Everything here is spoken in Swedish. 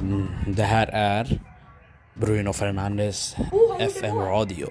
Mm, det här är Bruno Fernandes FM Radio.